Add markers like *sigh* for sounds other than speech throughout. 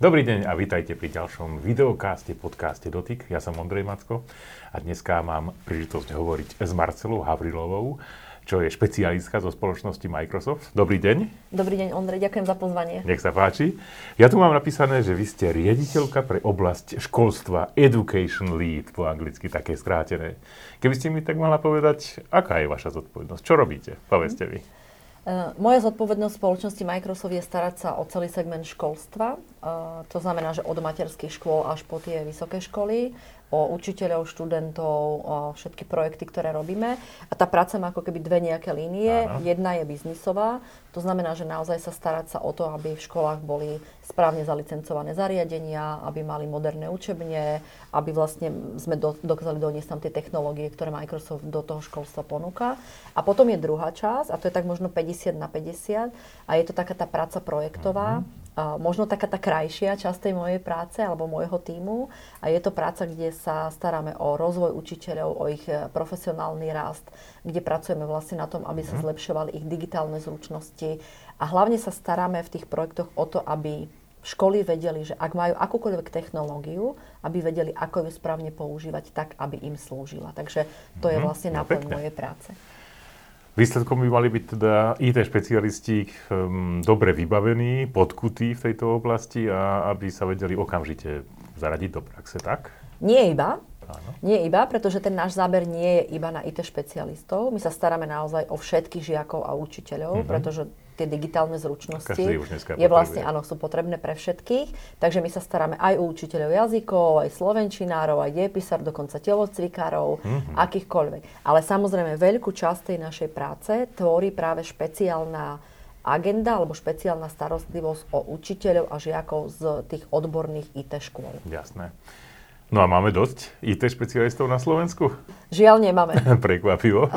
Dobrý deň a vítajte pri ďalšom videokáste, podcaste Dotyk. Ja som Ondrej Macko a dneska mám príležitosť hovoriť s Marcelou Havrilovou, čo je špecialistka zo spoločnosti Microsoft. Dobrý deň. Dobrý deň, Ondrej, ďakujem za pozvanie. Nech sa páči. Ja tu mám napísané, že vy ste riaditeľka pre oblasť školstva, Education Lead, po anglicky také skrátené. Keby ste mi tak mohla povedať, aká je vaša zodpovednosť? Čo robíte? Povedzte vy. Uh, moja zodpovednosť spoločnosti Microsoft je starať sa o celý segment školstva. Uh, to znamená, že od materských škôl až po tie vysoké školy o učiteľov, študentov, o všetky projekty, ktoré robíme. A tá práca má ako keby dve nejaké línie. Áno. Jedna je biznisová, to znamená, že naozaj sa starať sa o to, aby v školách boli správne zalicencované zariadenia, aby mali moderné učebne, aby vlastne sme do, dokázali doniesť tam tie technológie, ktoré Microsoft do toho školstva ponúka. A potom je druhá časť, a to je tak možno 50 na 50, a je to taká tá práca projektová, mm-hmm možno taká tá krajšia časť tej mojej práce alebo môjho týmu a je to práca, kde sa staráme o rozvoj učiteľov, o ich e, profesionálny rast, kde pracujeme vlastne na tom, aby sa mhm. zlepšovali ich digitálne zručnosti a hlavne sa staráme v tých projektoch o to, aby školy vedeli, že ak majú akúkoľvek technológiu, aby vedeli, ako ju správne používať tak, aby im slúžila. Takže to je mhm. vlastne no, náplň mojej práce. Výsledkom by mali byť teda IT špecialisti um, dobre vybavení, podkutí v tejto oblasti a aby sa vedeli okamžite zaradiť do praxe, tak? Nie iba. Áno. Nie iba, pretože ten náš záber nie je iba na IT špecialistov. My sa staráme naozaj o všetkých žiakov a učiteľov, mm-hmm. pretože tie digitálne zručnosti je vlastne, áno, sú potrebné pre všetkých. Takže my sa staráme aj o učiteľov jazykov, aj slovenčinárov, aj dejepisár, dokonca telocvikárov, mm-hmm. akýchkoľvek. Ale samozrejme veľkú časť tej našej práce tvorí práve špeciálna agenda alebo špeciálna starostlivosť o učiteľov a žiakov z tých odborných IT škôl. Jasné. No a máme dosť IT špecialistov na Slovensku? Žiaľ nemáme. *laughs* Prekvapivo.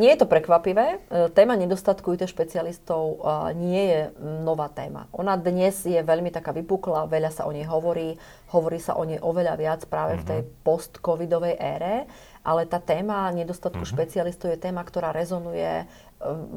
Nie je to prekvapivé. E, téma nedostatku IT špecialistov e, nie je nová téma. Ona dnes je veľmi taká vypukla, veľa sa o nej hovorí, hovorí sa o nej oveľa viac práve uh-huh. v tej mhm. post-covidovej ére, ale tá téma nedostatku uh-huh. špecialistov je téma, ktorá rezonuje e,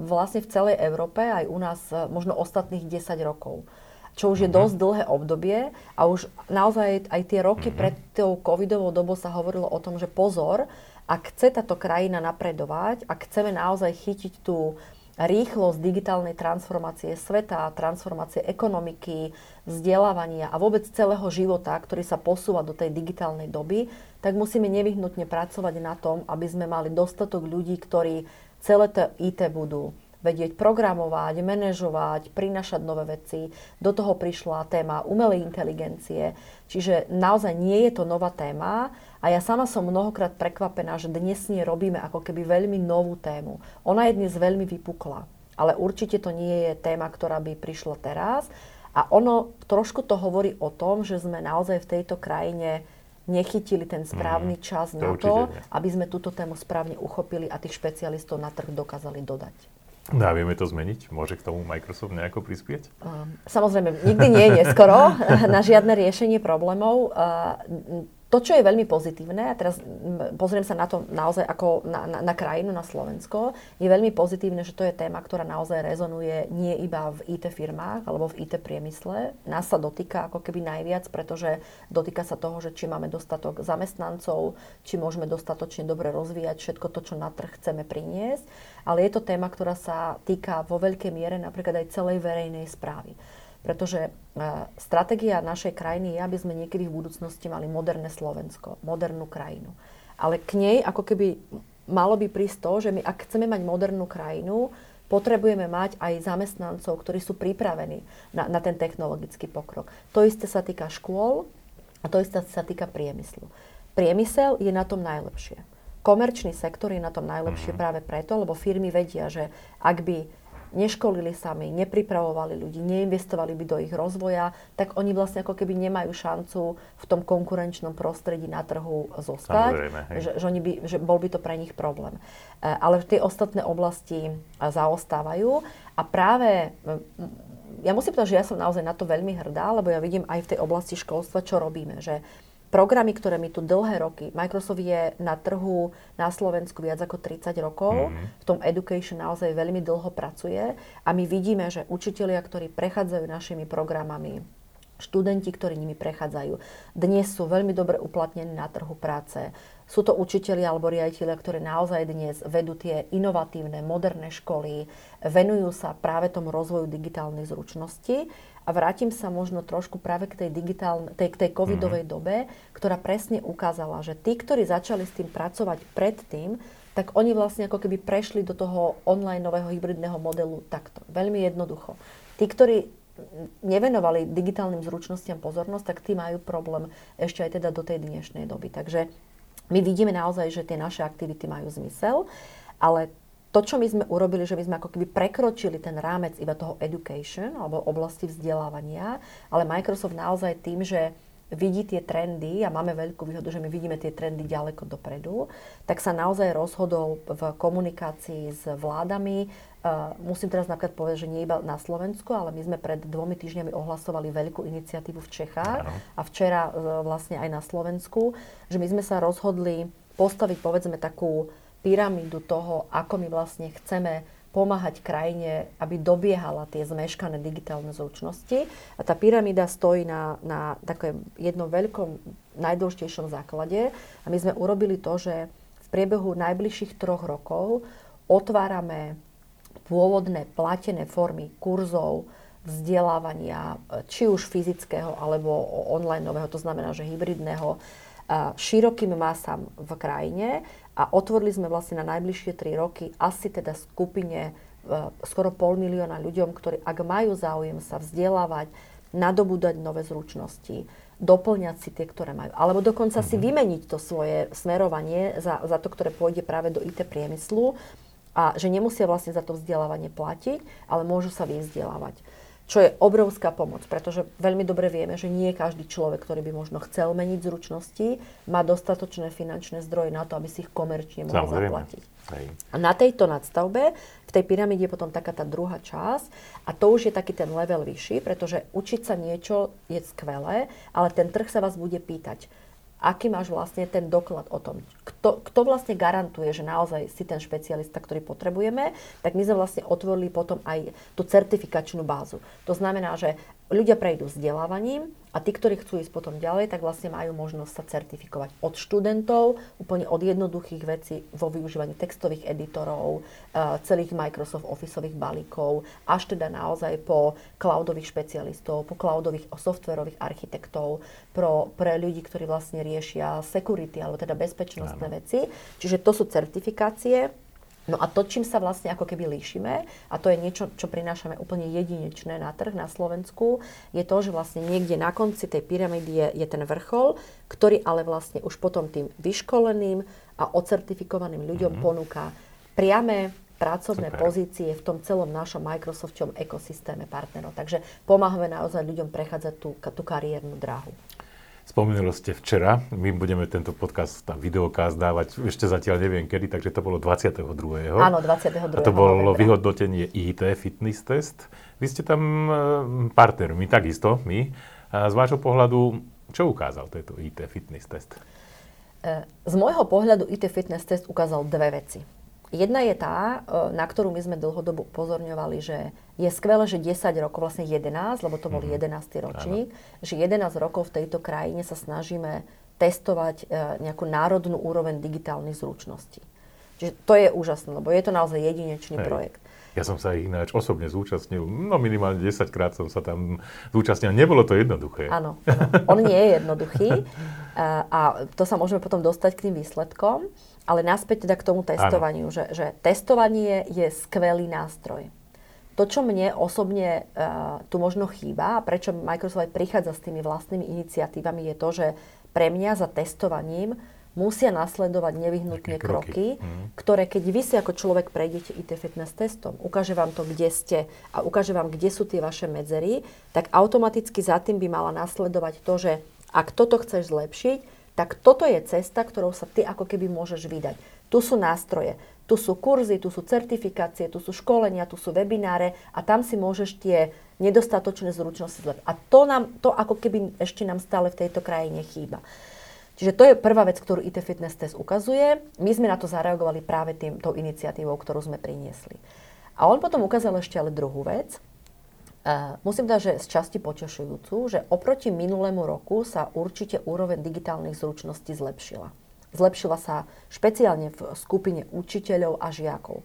vlastne v celej Európe, aj u nás možno ostatných 10 rokov čo už je mhm. dosť dlhé obdobie a už naozaj aj tie roky mm-hmm. pred tou covidovou dobou sa hovorilo o tom, že pozor, ak chce táto krajina napredovať, ak chceme naozaj chytiť tú rýchlosť digitálnej transformácie sveta, transformácie ekonomiky, vzdelávania a vôbec celého života, ktorý sa posúva do tej digitálnej doby, tak musíme nevyhnutne pracovať na tom, aby sme mali dostatok ľudí, ktorí celé to IT budú vedieť programovať, manažovať, prinašať nové veci. Do toho prišla téma umelej inteligencie. Čiže naozaj nie je to nová téma a ja sama som mnohokrát prekvapená, že dnes nie robíme ako keby veľmi novú tému. Ona je dnes veľmi vypukla, ale určite to nie je téma, ktorá by prišla teraz. A ono trošku to hovorí o tom, že sme naozaj v tejto krajine nechytili ten správny mm, čas to na to, nie. aby sme túto tému správne uchopili a tých špecialistov na trh dokázali dodať. No a vieme to zmeniť? Môže k tomu Microsoft nejako prispieť? Um, samozrejme, nikdy nie je neskoro *laughs* na žiadne riešenie problémov. Uh, to, čo je veľmi pozitívne, a teraz pozriem sa na to naozaj ako na, na, na krajinu, na Slovensko, je veľmi pozitívne, že to je téma, ktorá naozaj rezonuje nie iba v IT firmách alebo v IT priemysle. Nás sa dotýka ako keby najviac, pretože dotýka sa toho, že či máme dostatok zamestnancov, či môžeme dostatočne dobre rozvíjať všetko to, čo na trh chceme priniesť. Ale je to téma, ktorá sa týka vo veľkej miere napríklad aj celej verejnej správy. Pretože e, stratégia našej krajiny je, aby sme niekedy v budúcnosti mali moderné Slovensko, modernú krajinu. Ale k nej ako keby malo by prísť to, že my ak chceme mať modernú krajinu, potrebujeme mať aj zamestnancov, ktorí sú pripravení na, na ten technologický pokrok. To isté sa týka škôl a to isté sa týka priemyslu. Priemysel je na tom najlepšie. Komerčný sektor je na tom najlepšie mm-hmm. práve preto, lebo firmy vedia, že ak by neškolili sami, nepripravovali ľudí, neinvestovali by do ich rozvoja, tak oni vlastne ako keby nemajú šancu v tom konkurenčnom prostredí na trhu zostať, že, že, oni by, že bol by to pre nich problém. E, ale tie ostatné oblasti e, zaostávajú a práve ja musím povedať, že ja som naozaj na to veľmi hrdá, lebo ja vidím aj v tej oblasti školstva, čo robíme, že programy, ktoré my tu dlhé roky, Microsoft je na trhu na Slovensku viac ako 30 rokov, mm-hmm. v tom education naozaj veľmi dlho pracuje a my vidíme, že učitelia, ktorí prechádzajú našimi programami, študenti, ktorí nimi prechádzajú, dnes sú veľmi dobre uplatnení na trhu práce. Sú to učitelia alebo riaditeľia, ktorí naozaj dnes vedú tie inovatívne, moderné školy, venujú sa práve tomu rozvoju digitálnych zručností. A vrátim sa možno trošku práve k tej, digitálne, tej, k tej covidovej mm-hmm. dobe, ktorá presne ukázala, že tí, ktorí začali s tým pracovať predtým, tak oni vlastne ako keby prešli do toho online nového hybridného modelu takto. Veľmi jednoducho. Tí, ktorí nevenovali digitálnym zručnostiam pozornosť, tak tí majú problém ešte aj teda do tej dnešnej doby. Takže my vidíme naozaj, že tie naše aktivity majú zmysel, ale to, čo my sme urobili, že my sme ako keby prekročili ten rámec iba toho education alebo oblasti vzdelávania, ale Microsoft naozaj tým, že vidí tie trendy a máme veľkú výhodu, že my vidíme tie trendy ďaleko dopredu, tak sa naozaj rozhodol v komunikácii s vládami. Uh, musím teraz napríklad povedať, že nie iba na Slovensku, ale my sme pred dvomi týždňami ohlasovali veľkú iniciatívu v Čechách ano. a včera uh, vlastne aj na Slovensku, že my sme sa rozhodli postaviť povedzme takú pyramídu toho, ako my vlastne chceme pomáhať krajine, aby dobiehala tie zmeškané digitálne zručnosti. A tá pyramída stojí na, na takom jednom veľkom, najdôležitejšom základe. A my sme urobili to, že v priebehu najbližších troch rokov otvárame pôvodné platené formy kurzov, vzdelávania, či už fyzického alebo online to znamená, že hybridného, širokým masám v krajine a otvorili sme vlastne na najbližšie 3 roky asi teda skupine e, skoro pol milióna ľuďom, ktorí ak majú záujem sa vzdelávať, nadobúdať nové zručnosti, doplňať si tie, ktoré majú. Alebo dokonca si mhm. vymeniť to svoje smerovanie za, za to, ktoré pôjde práve do IT priemyslu a že nemusia vlastne za to vzdelávanie platiť, ale môžu sa vyvzdelávať čo je obrovská pomoc, pretože veľmi dobre vieme, že nie každý človek, ktorý by možno chcel meniť zručnosti, má dostatočné finančné zdroje na to, aby si ich komerčne mohol Samozrejme. zaplatiť. Hej. A na tejto nadstavbe, v tej pyramíde je potom taká tá druhá časť a to už je taký ten level vyšší, pretože učiť sa niečo je skvelé, ale ten trh sa vás bude pýtať, aký máš vlastne ten doklad o tom. Kto, kto vlastne garantuje, že naozaj si ten špecialista, ktorý potrebujeme, tak my sme vlastne otvorili potom aj tú certifikačnú bázu. To znamená, že ľudia prejdú vzdelávaním a tí, ktorí chcú ísť potom ďalej, tak vlastne majú možnosť sa certifikovať od študentov, úplne od jednoduchých vecí vo využívaní textových editorov, eh, celých Microsoft Officeových balíkov, až teda naozaj po cloudových špecialistov, po cloudových softwarových architektov, pro, pre ľudí, ktorí vlastne riešia security, alebo teda bezpečnostné Áno. veci. Čiže to sú certifikácie, No a to, čím sa vlastne ako keby líšime, a to je niečo, čo prinášame úplne jedinečné na trh na Slovensku, je to, že vlastne niekde na konci tej pyramídy je, je ten vrchol, ktorý ale vlastne už potom tým vyškoleným a ocertifikovaným ľuďom mm-hmm. ponúka priame pracovné Super. pozície v tom celom našom Microsoftom ekosystéme partnerov. Takže pomáhame naozaj ľuďom prechádzať tú, tú kariérnu dráhu. Spomínali ste včera, my budeme tento podcast, tam videokaz dávať, ešte zatiaľ neviem kedy, takže to bolo 22. Áno, 22. A to bolo novembra. vyhodnotenie IT fitness test. Vy ste tam e, partner, my takisto, my. A z vášho pohľadu, čo ukázal tento IT fitness test? E, z môjho pohľadu IT fitness test ukázal dve veci. Jedna je tá, e, na ktorú my sme dlhodobo upozorňovali, že je skvelé, že 10 rokov, vlastne 11, lebo to bol mm-hmm. 11. ročník, ano. že 11 rokov v tejto krajine sa snažíme testovať e, nejakú národnú úroveň digitálnych zručností. Čiže to je úžasné, lebo je to naozaj jedinečný Hej. projekt. Ja som sa ináč osobne zúčastnil, no minimálne 10 krát som sa tam zúčastnil. Nebolo to jednoduché. Áno, on nie je jednoduchý a, *laughs* a to sa môžeme potom dostať k tým výsledkom. Ale naspäť teda k tomu testovaniu, že, že testovanie je skvelý nástroj. To, čo mne osobne uh, tu možno chýba a prečo Microsoft aj prichádza s tými vlastnými iniciatívami, je to, že pre mňa za testovaním musia nasledovať nevyhnutne kroky, kroky mm. ktoré keď vy si ako človek prejdete IT fitness testom, ukáže vám to, kde ste a ukáže vám, kde sú tie vaše medzery, tak automaticky za tým by mala nasledovať to, že ak toto chceš zlepšiť, tak toto je cesta, ktorou sa ty ako keby môžeš vydať. Tu sú nástroje, tu sú kurzy, tu sú certifikácie, tu sú školenia, tu sú webináre a tam si môžeš tie nedostatočné zručnosti zlepšiť. A to, nám, to ako keby ešte nám stále v tejto krajine chýba. Čiže to je prvá vec, ktorú IT Fitness Test ukazuje. My sme na to zareagovali práve tým, tou iniciatívou, ktorú sme priniesli. A on potom ukázal ešte ale druhú vec. Uh, musím dať, že z časti potešujúcu, že oproti minulému roku sa určite úroveň digitálnych zručností zlepšila. Zlepšila sa špeciálne v skupine učiteľov a žiakov.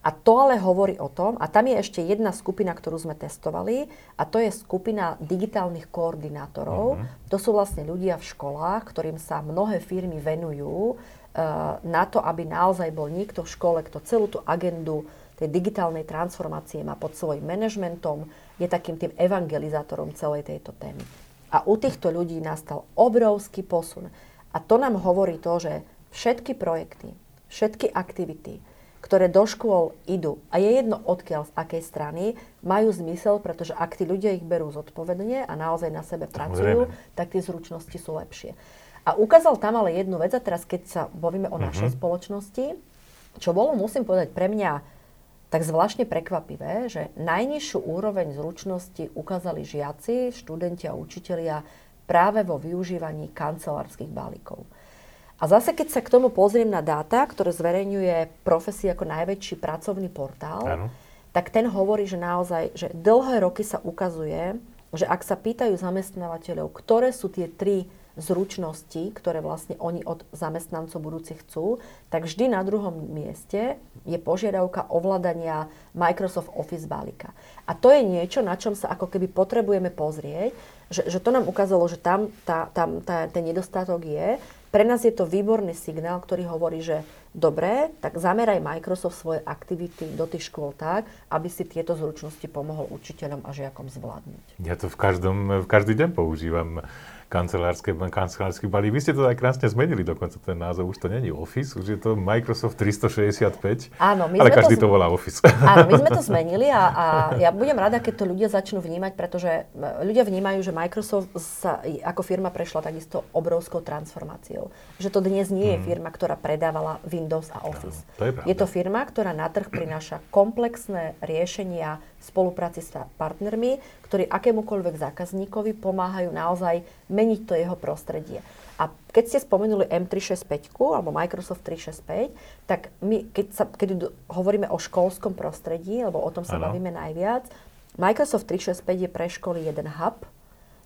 A to ale hovorí o tom, a tam je ešte jedna skupina, ktorú sme testovali, a to je skupina digitálnych koordinátorov. Uh-huh. To sú vlastne ľudia v školách, ktorým sa mnohé firmy venujú uh, na to, aby naozaj bol niekto v škole, kto celú tú agendu tej digitálnej transformácie má pod svojim manažmentom, je takým tým evangelizátorom celej tejto témy. A u týchto ľudí nastal obrovský posun. A to nám hovorí to, že všetky projekty, všetky aktivity, ktoré do škôl idú, a je jedno odkiaľ, z akej strany, majú zmysel, pretože ak tí ľudia ich berú zodpovedne a naozaj na sebe pracujú, Zrejme. tak tie zručnosti sú lepšie. A ukázal tam ale jednu vec, a teraz keď sa bavíme o našej uh-huh. spoločnosti, čo bolo, musím povedať, pre mňa tak zvláštne prekvapivé, že najnižšiu úroveň zručnosti ukázali žiaci, študenti a učitelia práve vo využívaní kancelárskych balíkov. A zase, keď sa k tomu pozriem na dáta, ktoré zverejňuje profesia ako najväčší pracovný portál, ano. tak ten hovorí, že naozaj, že dlhé roky sa ukazuje, že ak sa pýtajú zamestnávateľov, ktoré sú tie tri zručnosti, ktoré vlastne oni od zamestnancov budúci chcú, tak vždy na druhom mieste je požiadavka ovládania Microsoft Office balíka. A to je niečo, na čom sa ako keby potrebujeme pozrieť, že, že to nám ukázalo, že tam, tá, tam tá, ten nedostatok je. Pre nás je to výborný signál, ktorý hovorí, že dobre, tak zameraj Microsoft svoje aktivity do tých škôl tak, aby si tieto zručnosti pomohol učiteľom a žiakom zvládnuť. Ja to v, každom, v každý deň používam kancelárske, kancelársky balík. Vy ste to aj krásne zmenili dokonca ten názov. Už to není Office, už je to Microsoft 365. Áno, my ale sme každý to, to volá Office. Áno, my sme to *laughs* zmenili a, a ja budem rada, keď to ľudia začnú vnímať, pretože e, ľudia vnímajú, že Microsoft sa ako firma prešla takisto obrovskou transformáciou. Že to dnes nie je hmm. firma, ktorá predávala Windows a Office. Áno, to je, je to firma, ktorá na trh prináša komplexné riešenia spolupráci s partnermi, ktorí akémukoľvek zákazníkovi pomáhajú naozaj meniť to jeho prostredie. A keď ste spomenuli M365 alebo Microsoft 365, tak my, keď, sa, keď hovoríme o školskom prostredí, lebo o tom sa ano. bavíme najviac, Microsoft 365 je pre školy jeden hub,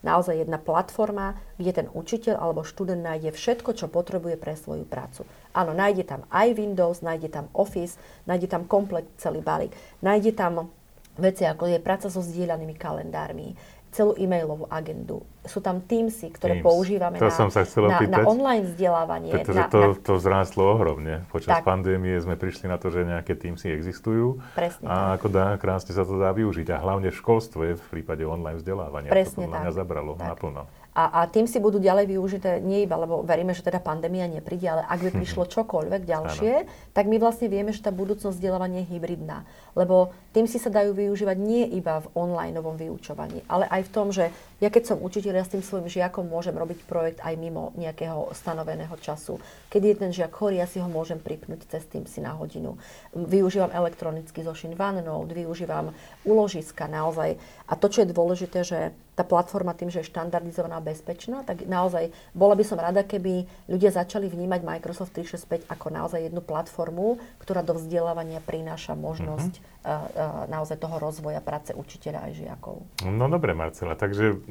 naozaj jedna platforma, kde ten učiteľ alebo študent nájde všetko, čo potrebuje pre svoju prácu. Áno, nájde tam aj Windows, nájde tam Office, nájde tam komplet celý balík. Nájde tam veci, ako je práca so zdieľanými kalendármi, celú e-mailovú agendu. Sú tam Teamsy, ktoré Teams. používame to na, som sa na, na online vzdelávanie. Pretože na, to, na... to zrástlo ohromne. Počas tak. pandémie sme prišli na to, že nejaké Teamsy existujú. Presne a tak. ako dá, krásne sa to dá využiť. A hlavne v školstve v prípade online vzdelávania. Presne to na mňa zabralo tak. naplno. A, a tým si budú ďalej využité nie iba, lebo veríme, že teda pandémia nepríde, ale ak by prišlo čokoľvek ďalšie, ano. tak my vlastne vieme, že tá budúcnosť vzdelávania je hybridná. Lebo tým si sa dajú využívať nie iba v online vyučovaní, ale aj v tom, že ja keď som učiteľ, ja s tým svojim žiakom môžem robiť projekt aj mimo nejakého stanoveného času. Keď je ten žiak chorý, ja si ho môžem pripnúť cez tým si na hodinu. Využívam elektronicky zošin OneNote, využívam uložiska naozaj. A to, čo je dôležité, že tá platforma tým, že je štandardizovaná a bezpečná, tak naozaj bola by som rada, keby ľudia začali vnímať Microsoft 365 ako naozaj jednu platformu, ktorá do vzdelávania prináša možnosť mm-hmm. uh, uh, naozaj toho rozvoja práce učiteľa aj žiakov. No dobre, Marcela, takže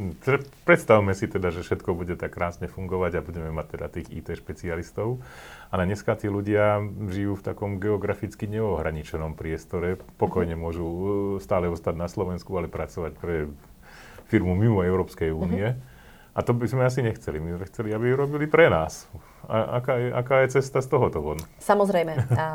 predstavme si teda, že všetko bude tak krásne fungovať a budeme mať teda tých IT špecialistov. Ale dneska tí ľudia žijú v takom geograficky neohraničenom priestore. Pokojne mhm. môžu e, stále ostať na Slovensku, ale pracovať pre firmu mimo Európskej únie. Uh-huh. A to by sme asi nechceli. My sme chceli, aby ju robili pre nás. A aká je, aká je cesta z tohoto von? Samozrejme. A, a,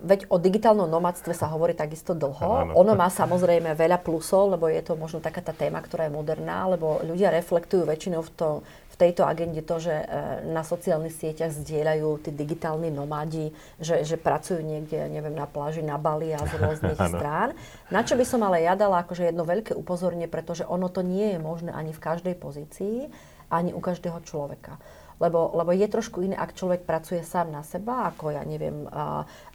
veď o digitálnom nomadstve sa hovorí takisto dlho. Ano. Ono má samozrejme veľa plusov, lebo je to možno taká tá téma, ktorá je moderná, lebo ľudia reflektujú väčšinou v, to, v tejto agende to, že e, na sociálnych sieťach zdieľajú tí digitálni nomádi, že, že pracujú niekde, neviem, na pláži, na Bali a z *laughs* rôznych strán. Na čo by som ale ja dala akože jedno veľké upozornie, pretože ono to nie je možné ani v každej pozícii, ani u každého človeka. Lebo, lebo je trošku iné, ak človek pracuje sám na seba, ako ja neviem,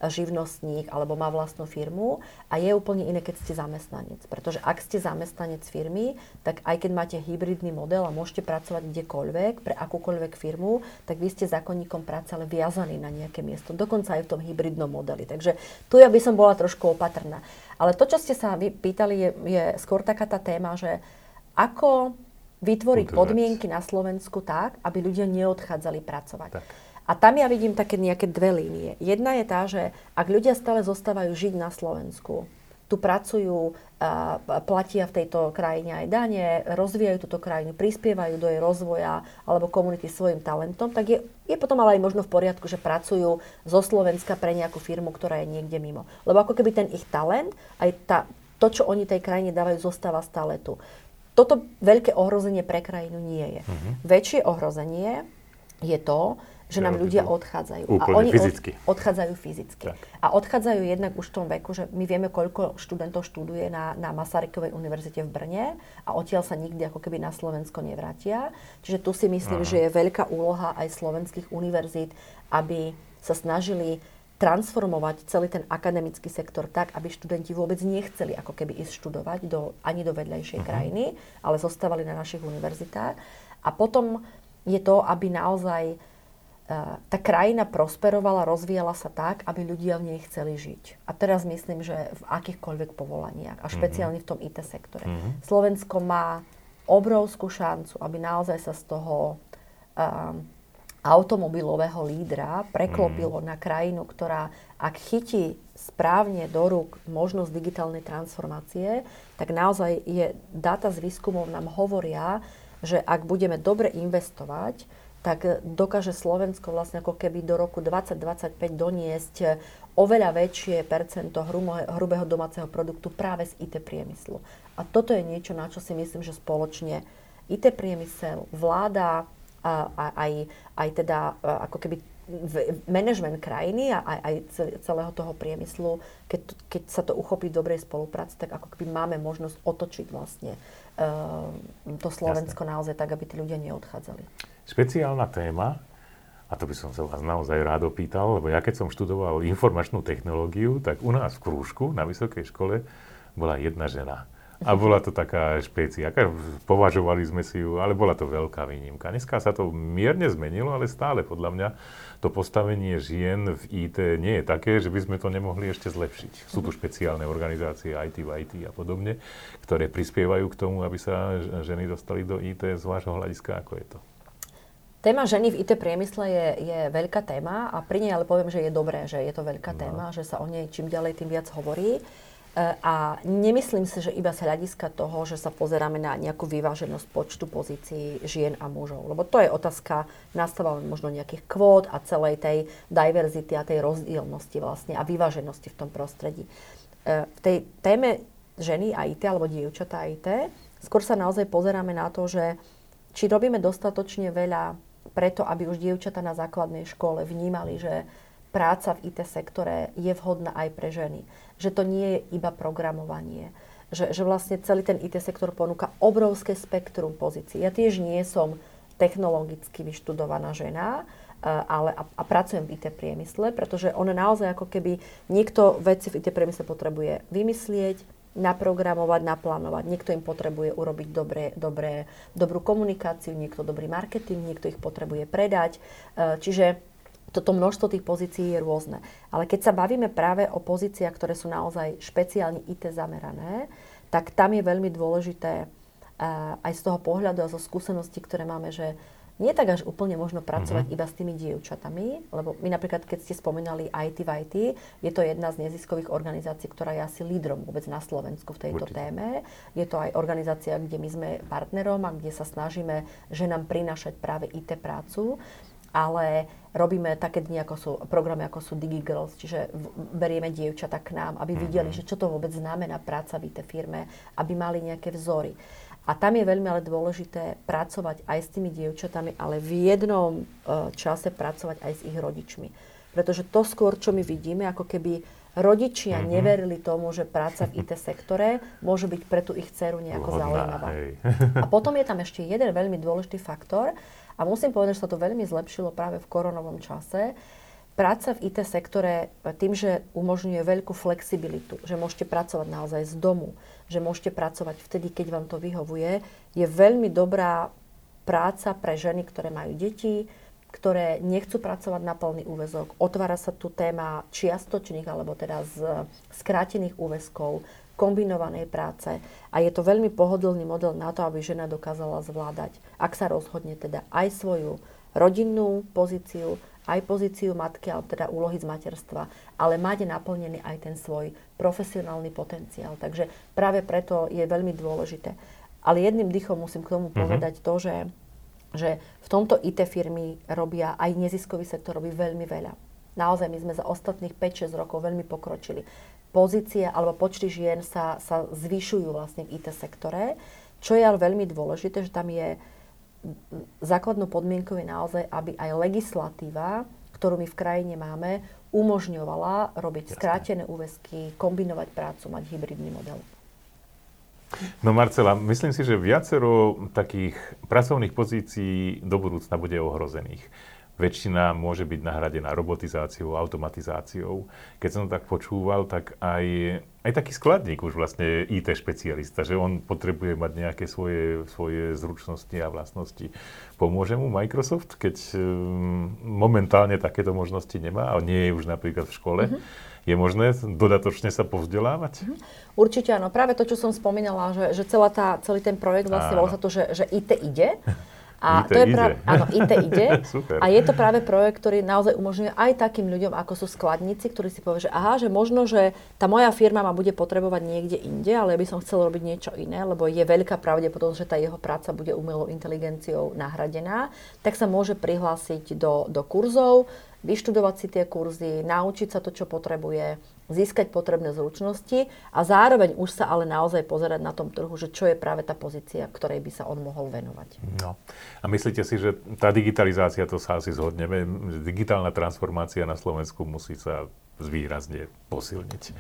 živnostník alebo má vlastnú firmu a je úplne iné, keď ste zamestnanec. Pretože ak ste zamestnanec firmy, tak aj keď máte hybridný model a môžete pracovať kdekoľvek, pre akúkoľvek firmu, tak vy ste zákonníkom práce ale viazaní na nejaké miesto. Dokonca aj v tom hybridnom modeli. Takže tu ja by som bola trošku opatrná. Ale to, čo ste sa vy pýtali, je, je skôr taká tá téma, že ako vytvoriť Udržať. podmienky na Slovensku tak, aby ľudia neodchádzali pracovať. Tak. A tam ja vidím také nejaké dve línie. Jedna je tá, že ak ľudia stále zostávajú žiť na Slovensku, tu pracujú, a platia v tejto krajine aj dane, rozvíjajú túto krajinu, prispievajú do jej rozvoja alebo komunity svojim talentom, tak je, je potom ale aj možno v poriadku, že pracujú zo Slovenska pre nejakú firmu, ktorá je niekde mimo. Lebo ako keby ten ich talent, aj tá, to, čo oni tej krajine dávajú, zostáva stále tu. Toto veľké ohrozenie pre krajinu nie je. Uh-huh. Väčšie ohrozenie je to, že nám ľudia odchádzajú. Úplne a oni fyzicky. Od, odchádzajú fyzicky. Tak. A odchádzajú jednak už v tom veku, že my vieme, koľko študentov študuje na, na Masarykovej univerzite v Brne a odtiaľ sa nikdy ako keby na Slovensko nevrátia. Čiže tu si myslím, Aha. že je veľká úloha aj slovenských univerzít, aby sa snažili transformovať celý ten akademický sektor tak, aby študenti vôbec nechceli ako keby ísť študovať do, ani do vedľajšej uh-huh. krajiny, ale zostávali na našich univerzitách. A potom je to, aby naozaj uh, tá krajina prosperovala, rozvíjala sa tak, aby ľudia v nej chceli žiť. A teraz myslím, že v akýchkoľvek povolaniach, a mhm. špeciálne v tom IT sektore. Uh-huh. Slovensko má obrovskú šancu, aby naozaj sa z toho uh, automobilového lídra preklopilo mm. na krajinu, ktorá ak chytí správne do rúk možnosť digitálnej transformácie, tak naozaj je, dáta z výskumov nám hovoria, že ak budeme dobre investovať, tak dokáže Slovensko vlastne ako keby do roku 2025 doniesť oveľa väčšie percento hrubého domáceho produktu práve z IT priemyslu. A toto je niečo, na čo si myslím, že spoločne IT priemysel, vláda, aj, aj teda ako keby management krajiny a aj, aj celého toho priemyslu, keď, keď sa to uchopí v dobrej spolupráci, tak ako keby máme možnosť otočiť vlastne uh, to Slovensko Jasne. naozaj tak, aby tí ľudia neodchádzali. Špeciálna téma, a to by som sa vás naozaj rád opýtal, lebo ja keď som študoval informačnú technológiu, tak u nás v krúžku na vysokej škole bola jedna žena. A bola to taká špécia. Považovali sme si ju, ale bola to veľká výnimka. Dneska sa to mierne zmenilo, ale stále podľa mňa to postavenie žien v IT nie je také, že by sme to nemohli ešte zlepšiť. Sú tu špeciálne organizácie IT v IT a podobne, ktoré prispievajú k tomu, aby sa ženy dostali do IT z vášho hľadiska. Ako je to? Téma ženy v IT priemysle je, je veľká téma a pri nej ale poviem, že je dobré, že je to veľká no. téma, že sa o nej čím ďalej, tým viac hovorí. A nemyslím si, že iba z hľadiska toho, že sa pozeráme na nejakú vyváženosť počtu pozícií žien a mužov. Lebo to je otázka nastavovania možno nejakých kvót a celej tej diverzity a tej rozdielnosti vlastne a vyváženosti v tom prostredí. E, v tej téme ženy a IT alebo dievčatá IT skôr sa naozaj pozeráme na to, že či robíme dostatočne veľa preto, aby už dievčatá na základnej škole vnímali, že práca v IT sektore je vhodná aj pre ženy. Že to nie je iba programovanie. Že, že vlastne celý ten IT sektor ponúka obrovské spektrum pozícií. Ja tiež nie som technologicky vyštudovaná žena, e, ale a, a pracujem v IT priemysle, pretože on naozaj ako keby niekto veci v IT priemysle potrebuje vymyslieť, naprogramovať, naplánovať. Niekto im potrebuje urobiť dobré, dobré, dobrú komunikáciu, niekto dobrý marketing, niekto ich potrebuje predať. E, čiže toto množstvo tých pozícií je rôzne. Ale keď sa bavíme práve o pozíciách, ktoré sú naozaj špeciálne IT zamerané, tak tam je veľmi dôležité uh, aj z toho pohľadu a zo skúseností, ktoré máme, že nie tak až úplne možno pracovať uh-huh. iba s tými dievčatami, lebo my napríklad, keď ste spomínali IT v IT, je to jedna z neziskových organizácií, ktorá je asi lídrom vôbec na Slovensku v tejto Určite. téme. Je to aj organizácia, kde my sme partnerom a kde sa snažíme že nám prinášať práve IT prácu ale robíme také dni, ako sú programy, ako sú DigiGirls, čiže berieme dievčata k nám, aby videli, mm-hmm. že čo to vôbec znamená práca v tej firme, aby mali nejaké vzory. A tam je veľmi ale dôležité pracovať aj s tými dievčatami, ale v jednom uh, čase pracovať aj s ich rodičmi. Pretože to skôr, čo my vidíme, ako keby rodičia mm-hmm. neverili tomu, že práca v IT sektore môže byť pre tú ich dceru nejako Vhodná, zaujímavá. Hej. A potom je tam ešte jeden veľmi dôležitý faktor, A musím povedať, že sa to veľmi zlepšilo práve v koronovom čase. Práca v IT sektore tým, že umožňuje veľkú flexibilitu, že môžete pracovať naozaj z domu, že môžete pracovať vtedy, keď vám to vyhovuje, je veľmi dobrá práca pre ženy, ktoré majú deti, ktoré nechcú pracovať na plný úvezok. Otvára sa tu téma čiastočných alebo teda z skrátených úvezkov, kombinovanej práce a je to veľmi pohodlný model na to, aby žena dokázala zvládať, ak sa rozhodne teda aj svoju rodinnú pozíciu, aj pozíciu matky, alebo teda úlohy z materstva, ale mať naplnený aj ten svoj profesionálny potenciál. Takže práve preto je veľmi dôležité. Ale jedným dýchom musím k tomu mm-hmm. povedať to, že že v tomto IT firmy robia, aj neziskový sektor robí veľmi veľa. Naozaj my sme za ostatných 5-6 rokov veľmi pokročili. Pozície alebo počty žien sa, sa zvyšujú vlastne v IT sektore, čo je ale veľmi dôležité, že tam je základnou podmienkou je naozaj, aby aj legislatíva, ktorú my v krajine máme, umožňovala robiť Jasne. skrátené úväzky, kombinovať prácu, mať hybridný model. No Marcela, myslím si, že viacero takých pracovných pozícií do budúcna bude ohrozených. Väčšina môže byť nahradená robotizáciou, automatizáciou. Keď som to tak počúval, tak aj, aj taký skladník už vlastne IT špecialista, že on potrebuje mať nejaké svoje, svoje zručnosti a vlastnosti. Pomôže mu Microsoft, keď um, momentálne takéto možnosti nemá a nie je už napríklad v škole? Mm-hmm je možné dodatočne sa povzdelávať? Mhm. Určite áno. Práve to, čo som spomínala, že, že celá tá, celý ten projekt vlastne bol sa to, že, že IT ide. *laughs* A IT to je práve, áno, IT ide. *laughs* Super. A je to práve projekt, ktorý naozaj umožňuje aj takým ľuďom, ako sú skladníci, ktorí si povedia, že aha, že možno, že tá moja firma ma bude potrebovať niekde inde, ale ja by som chcel robiť niečo iné, lebo je veľká pravdepodobnosť, že tá jeho práca bude umelou inteligenciou nahradená, tak sa môže prihlásiť do, do kurzov, vyštudovať si tie kurzy, naučiť sa to, čo potrebuje, získať potrebné zručnosti a zároveň už sa ale naozaj pozerať na tom trhu, že čo je práve tá pozícia, ktorej by sa on mohol venovať. No. A myslíte si, že tá digitalizácia, to sa asi zhodneme, digitálna transformácia na Slovensku musí sa zvýrazne posilniť.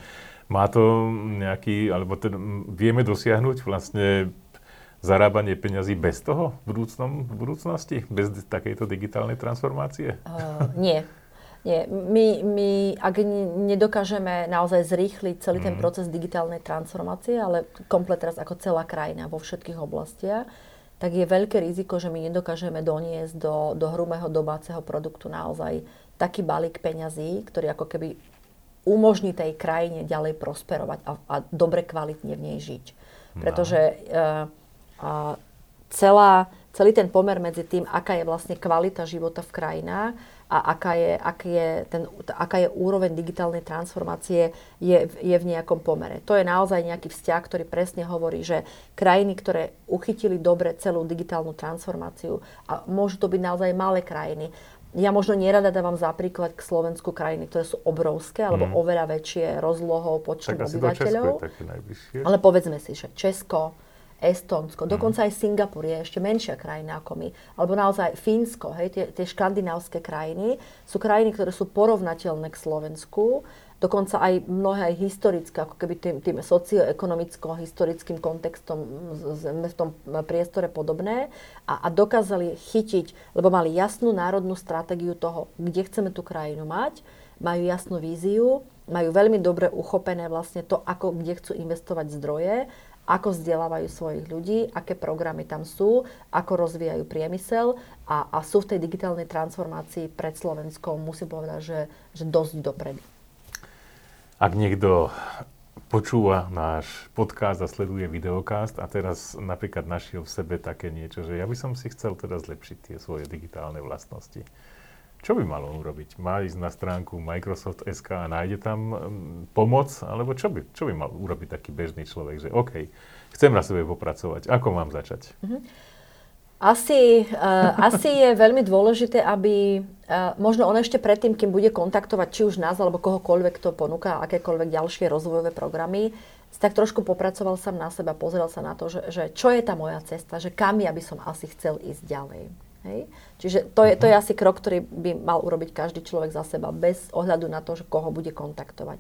Má to nejaký, alebo ten, vieme dosiahnuť vlastne zarábanie peňazí bez toho v, budúcnom, v budúcnosti? Bez takejto digitálnej transformácie? Uh, nie. Nie, my, my ak nedokážeme naozaj zrýchliť celý ten mhm. proces digitálnej transformácie, ale komplet teraz ako celá krajina vo všetkých oblastiach, tak je veľké riziko, že my nedokážeme doniesť do, do hrubého domáceho produktu naozaj taký balík peňazí, ktorý ako keby umožní tej krajine ďalej prosperovať a, a dobre kvalitne v nej žiť. No. Pretože no. uh, a celá, celý ten pomer medzi tým, aká je vlastne kvalita života v krajinách a aká je, aký je ten, aká je úroveň digitálnej transformácie, je, je v nejakom pomere. To je naozaj nejaký vzťah, ktorý presne hovorí, že krajiny, ktoré uchytili dobre celú digitálnu transformáciu, a môžu to byť naozaj malé krajiny, ja možno nerada dávam za príklad k Slovensku krajiny, ktoré sú obrovské, alebo mm. oveľa väčšie rozlohou, počtom tak obyvateľov. Ale povedzme si, že Česko, Estonsko, dokonca aj Singapur je ešte menšia krajina ako my, alebo naozaj Fínsko, hej, tie, tie škandinávské krajiny sú krajiny, ktoré sú porovnateľné k Slovensku, dokonca aj mnohé aj historické, ako keby tým, tým socioekonomicko-historickým kontextom sme v tom priestore podobné. A, a dokázali chytiť, lebo mali jasnú národnú stratégiu toho, kde chceme tú krajinu mať, majú jasnú víziu, majú veľmi dobre uchopené vlastne to, ako kde chcú investovať zdroje ako vzdelávajú svojich ľudí, aké programy tam sú, ako rozvíjajú priemysel a, a sú v tej digitálnej transformácii pred Slovenskom, musím povedať, že, že dosť dopredu. Ak niekto počúva náš podcast a sleduje videokast a teraz napríklad našiel v sebe také niečo, že ja by som si chcel teda zlepšiť tie svoje digitálne vlastnosti čo by malo urobiť? Má ísť na stránku Microsoft.sk a nájde tam um, pomoc? Alebo čo by, čo by mal urobiť taký bežný človek? Že OK, chcem na sebe popracovať. Ako mám začať? Mm-hmm. Asi, uh, asi je veľmi dôležité, aby uh, možno on ešte predtým, kým bude kontaktovať či už nás alebo kohokoľvek, kto ponúka akékoľvek ďalšie rozvojové programy, tak trošku popracoval sám na seba, pozrel sa na to, že, že čo je tá moja cesta, že kam ja by som asi chcel ísť ďalej. Hej? Čiže to je, to je mhm. asi krok, ktorý by mal urobiť každý človek za seba, bez ohľadu na to, že koho bude kontaktovať.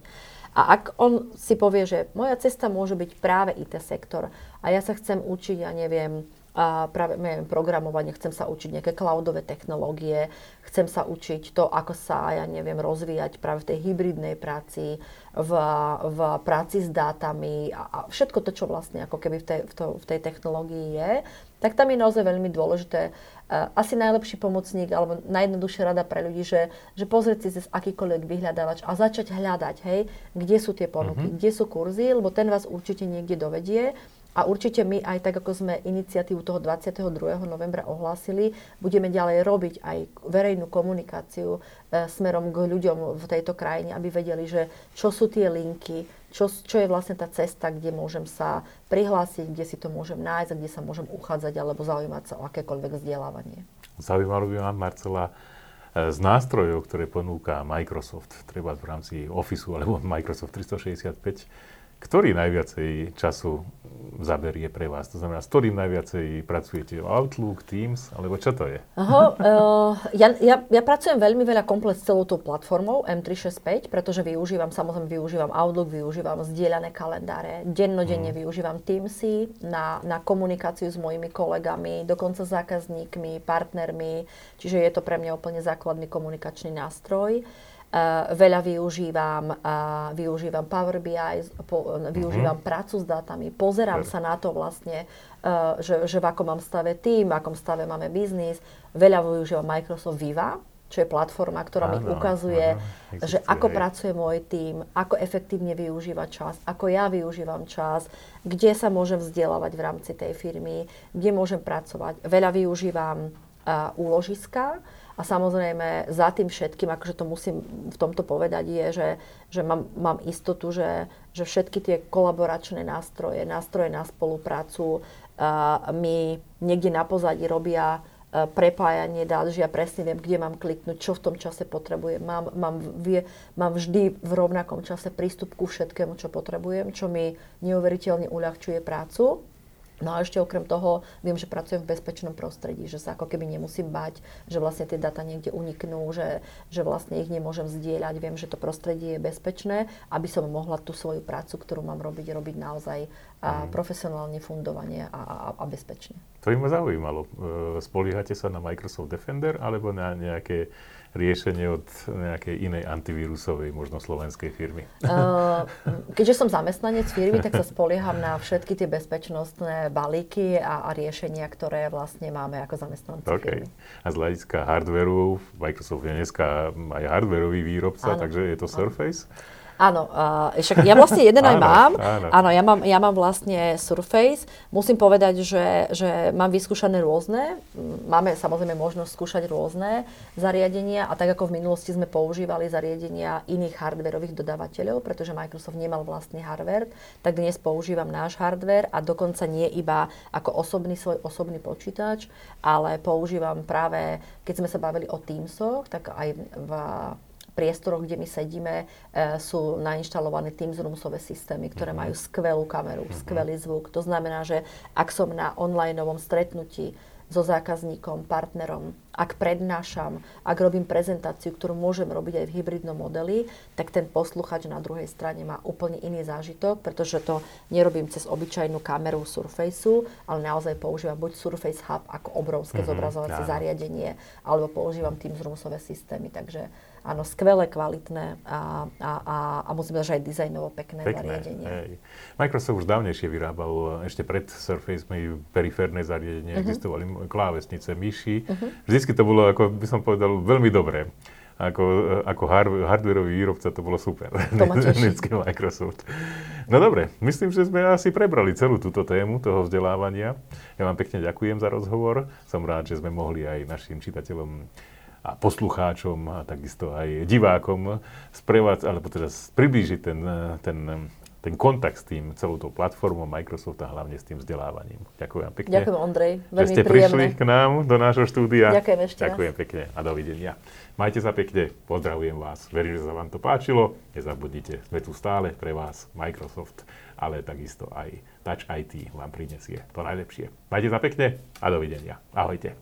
A ak on si povie, že moja cesta môže byť práve IT sektor a ja sa chcem učiť, ja neviem, a práve neviem, programovanie, chcem sa učiť nejaké cloudové technológie, chcem sa učiť to, ako sa, ja neviem, rozvíjať práve v tej hybridnej práci, v, v práci s dátami a, a všetko to, čo vlastne ako keby v tej, v, to, v tej technológii je, tak tam je naozaj veľmi dôležité asi najlepší pomocník alebo najjednoduchšia rada pre ľudí, že, že pozrieť si cez akýkoľvek vyhľadávač a začať hľadať, hej, kde sú tie ponuky, mm-hmm. kde sú kurzy, lebo ten vás určite niekde dovedie a určite my aj tak, ako sme iniciatívu toho 22. novembra ohlásili, budeme ďalej robiť aj verejnú komunikáciu e, smerom k ľuďom v tejto krajine, aby vedeli, že čo sú tie linky, čo, čo je vlastne tá cesta, kde môžem sa prihlásiť, kde si to môžem nájsť a kde sa môžem uchádzať alebo zaujímať sa o akékoľvek vzdelávanie. Zaujímalo by ma, Marcela, e, z nástrojov, ktoré ponúka Microsoft, treba v rámci Office alebo Microsoft 365, ktorý najviacej času zaberie pre vás? To znamená, s ktorým najviacej pracujete? Outlook, Teams, alebo čo to je? Aha, uh, ja, ja, ja pracujem veľmi veľa komplet s celou tou platformou M365, pretože využívam, samozrejme využívam Outlook, využívam zdieľané kalendáre, dennodenne hmm. využívam Teamsy na, na komunikáciu s mojimi kolegami, dokonca zákazníkmi, partnermi, čiže je to pre mňa úplne základný komunikačný nástroj. Uh, veľa využívam, uh, využívam Power BI, po, využívam uh-huh. prácu s dátami, pozerám uh-huh. sa na to vlastne, uh, že, že v akom mám stave tým, v akom stave máme biznis. Veľa využívam Microsoft Viva, čo je platforma, ktorá áno, mi ukazuje, áno, že ako hej. pracuje môj tým, ako efektívne využívať čas, ako ja využívam čas, kde sa môžem vzdelávať v rámci tej firmy, kde môžem pracovať. Veľa využívam uh, úložiska, a samozrejme za tým všetkým, akože to musím v tomto povedať, je, že, že mám, mám istotu, že, že všetky tie kolaboračné nástroje, nástroje na spoluprácu uh, mi niekde na pozadí robia prepájanie dát, že ja presne viem, kde mám kliknúť, čo v tom čase potrebujem. Mám, mám, vie, mám vždy v rovnakom čase prístup ku všetkému, čo potrebujem, čo mi neuveriteľne uľahčuje prácu. No a ešte okrem toho viem, že pracujem v bezpečnom prostredí, že sa ako keby nemusím bať, že vlastne tie data niekde uniknú, že, že vlastne ich nemôžem zdieľať. Viem, že to prostredie je bezpečné, aby som mohla tú svoju prácu, ktorú mám robiť, robiť naozaj a mhm. profesionálne fundovanie a, a, a bezpečne. To by ma zaujímalo. E, spoliehate sa na Microsoft Defender alebo na nejaké riešenie od nejakej inej antivírusovej, možno slovenskej firmy? Uh, keďže som zamestnanec firmy, tak sa spolieham na všetky tie bezpečnostné balíky a, a riešenia, ktoré vlastne máme ako zamestnanci okay. firmy. A z hľadiska hardwareu, Microsoft je dneska aj hardwareový výrobca, ano. takže je to Surface? Ano. Áno, uh, však ja vlastne jeden aj mám. Áno. áno, ja mám, ja mám vlastne Surface. Musím povedať, že, že mám vyskúšané rôzne. Máme samozrejme možnosť skúšať rôzne zariadenia a tak ako v minulosti sme používali zariadenia iných hardwareových dodávateľov, pretože Microsoft nemal vlastný hardware, tak dnes používam náš hardware a dokonca nie iba ako osobný svoj osobný počítač, ale používam práve, keď sme sa bavili o Teamsoch, tak aj v priestoroch, kde my sedíme, e, sú nainštalované Teams Roomsové systémy, ktoré mhm. majú skvelú kameru, mhm. skvelý zvuk. To znamená, že ak som na online stretnutí so zákazníkom, partnerom, ak prednášam, ak robím prezentáciu, ktorú môžem robiť aj v hybridnom modeli, tak ten posluchač na druhej strane má úplne iný zážitok, pretože to nerobím cez obyčajnú kameru Surfaceu, ale naozaj používam buď Surface Hub ako obrovské mm-hmm, zobrazovacie zariadenie, alebo používam Teams Roomsové systémy. Takže áno, skvelé, kvalitné a, a, a, a musím povedať, že aj dizajnovo pekné, pekné zariadenie. Hej. Microsoft už dávnejšie vyrábal, ešte pred Surface periférne zariadenie, uh-huh. existovali klávesnice, myši. Uh-huh. Vždycky to bolo, ako by som povedal, veľmi dobré. Ako, ako hardwareový výrobca to bolo super. To Microsoft. No dobre, myslím, že sme asi prebrali celú túto tému toho vzdelávania. Ja vám pekne ďakujem za rozhovor. Som rád, že sme mohli aj našim čitateľom a poslucháčom a takisto aj divákom sprevádzať, alebo teda priblížiť ten, ten, ten kontakt s tým celou tou platformou Microsoft a hlavne s tým vzdelávaním. Ďakujem pekne. Ďakujem, Ondrej. Veľmi že ste príjemné. prišli k nám do nášho štúdia. Ďakujem ešte Ďakujem raz. pekne a dovidenia. Majte sa pekne, pozdravujem vás. Verím, že sa vám to páčilo. Nezabudnite, sme tu stále pre vás Microsoft, ale takisto aj Touch IT vám prinesie to najlepšie. Majte sa pekne a dovidenia. Ahojte.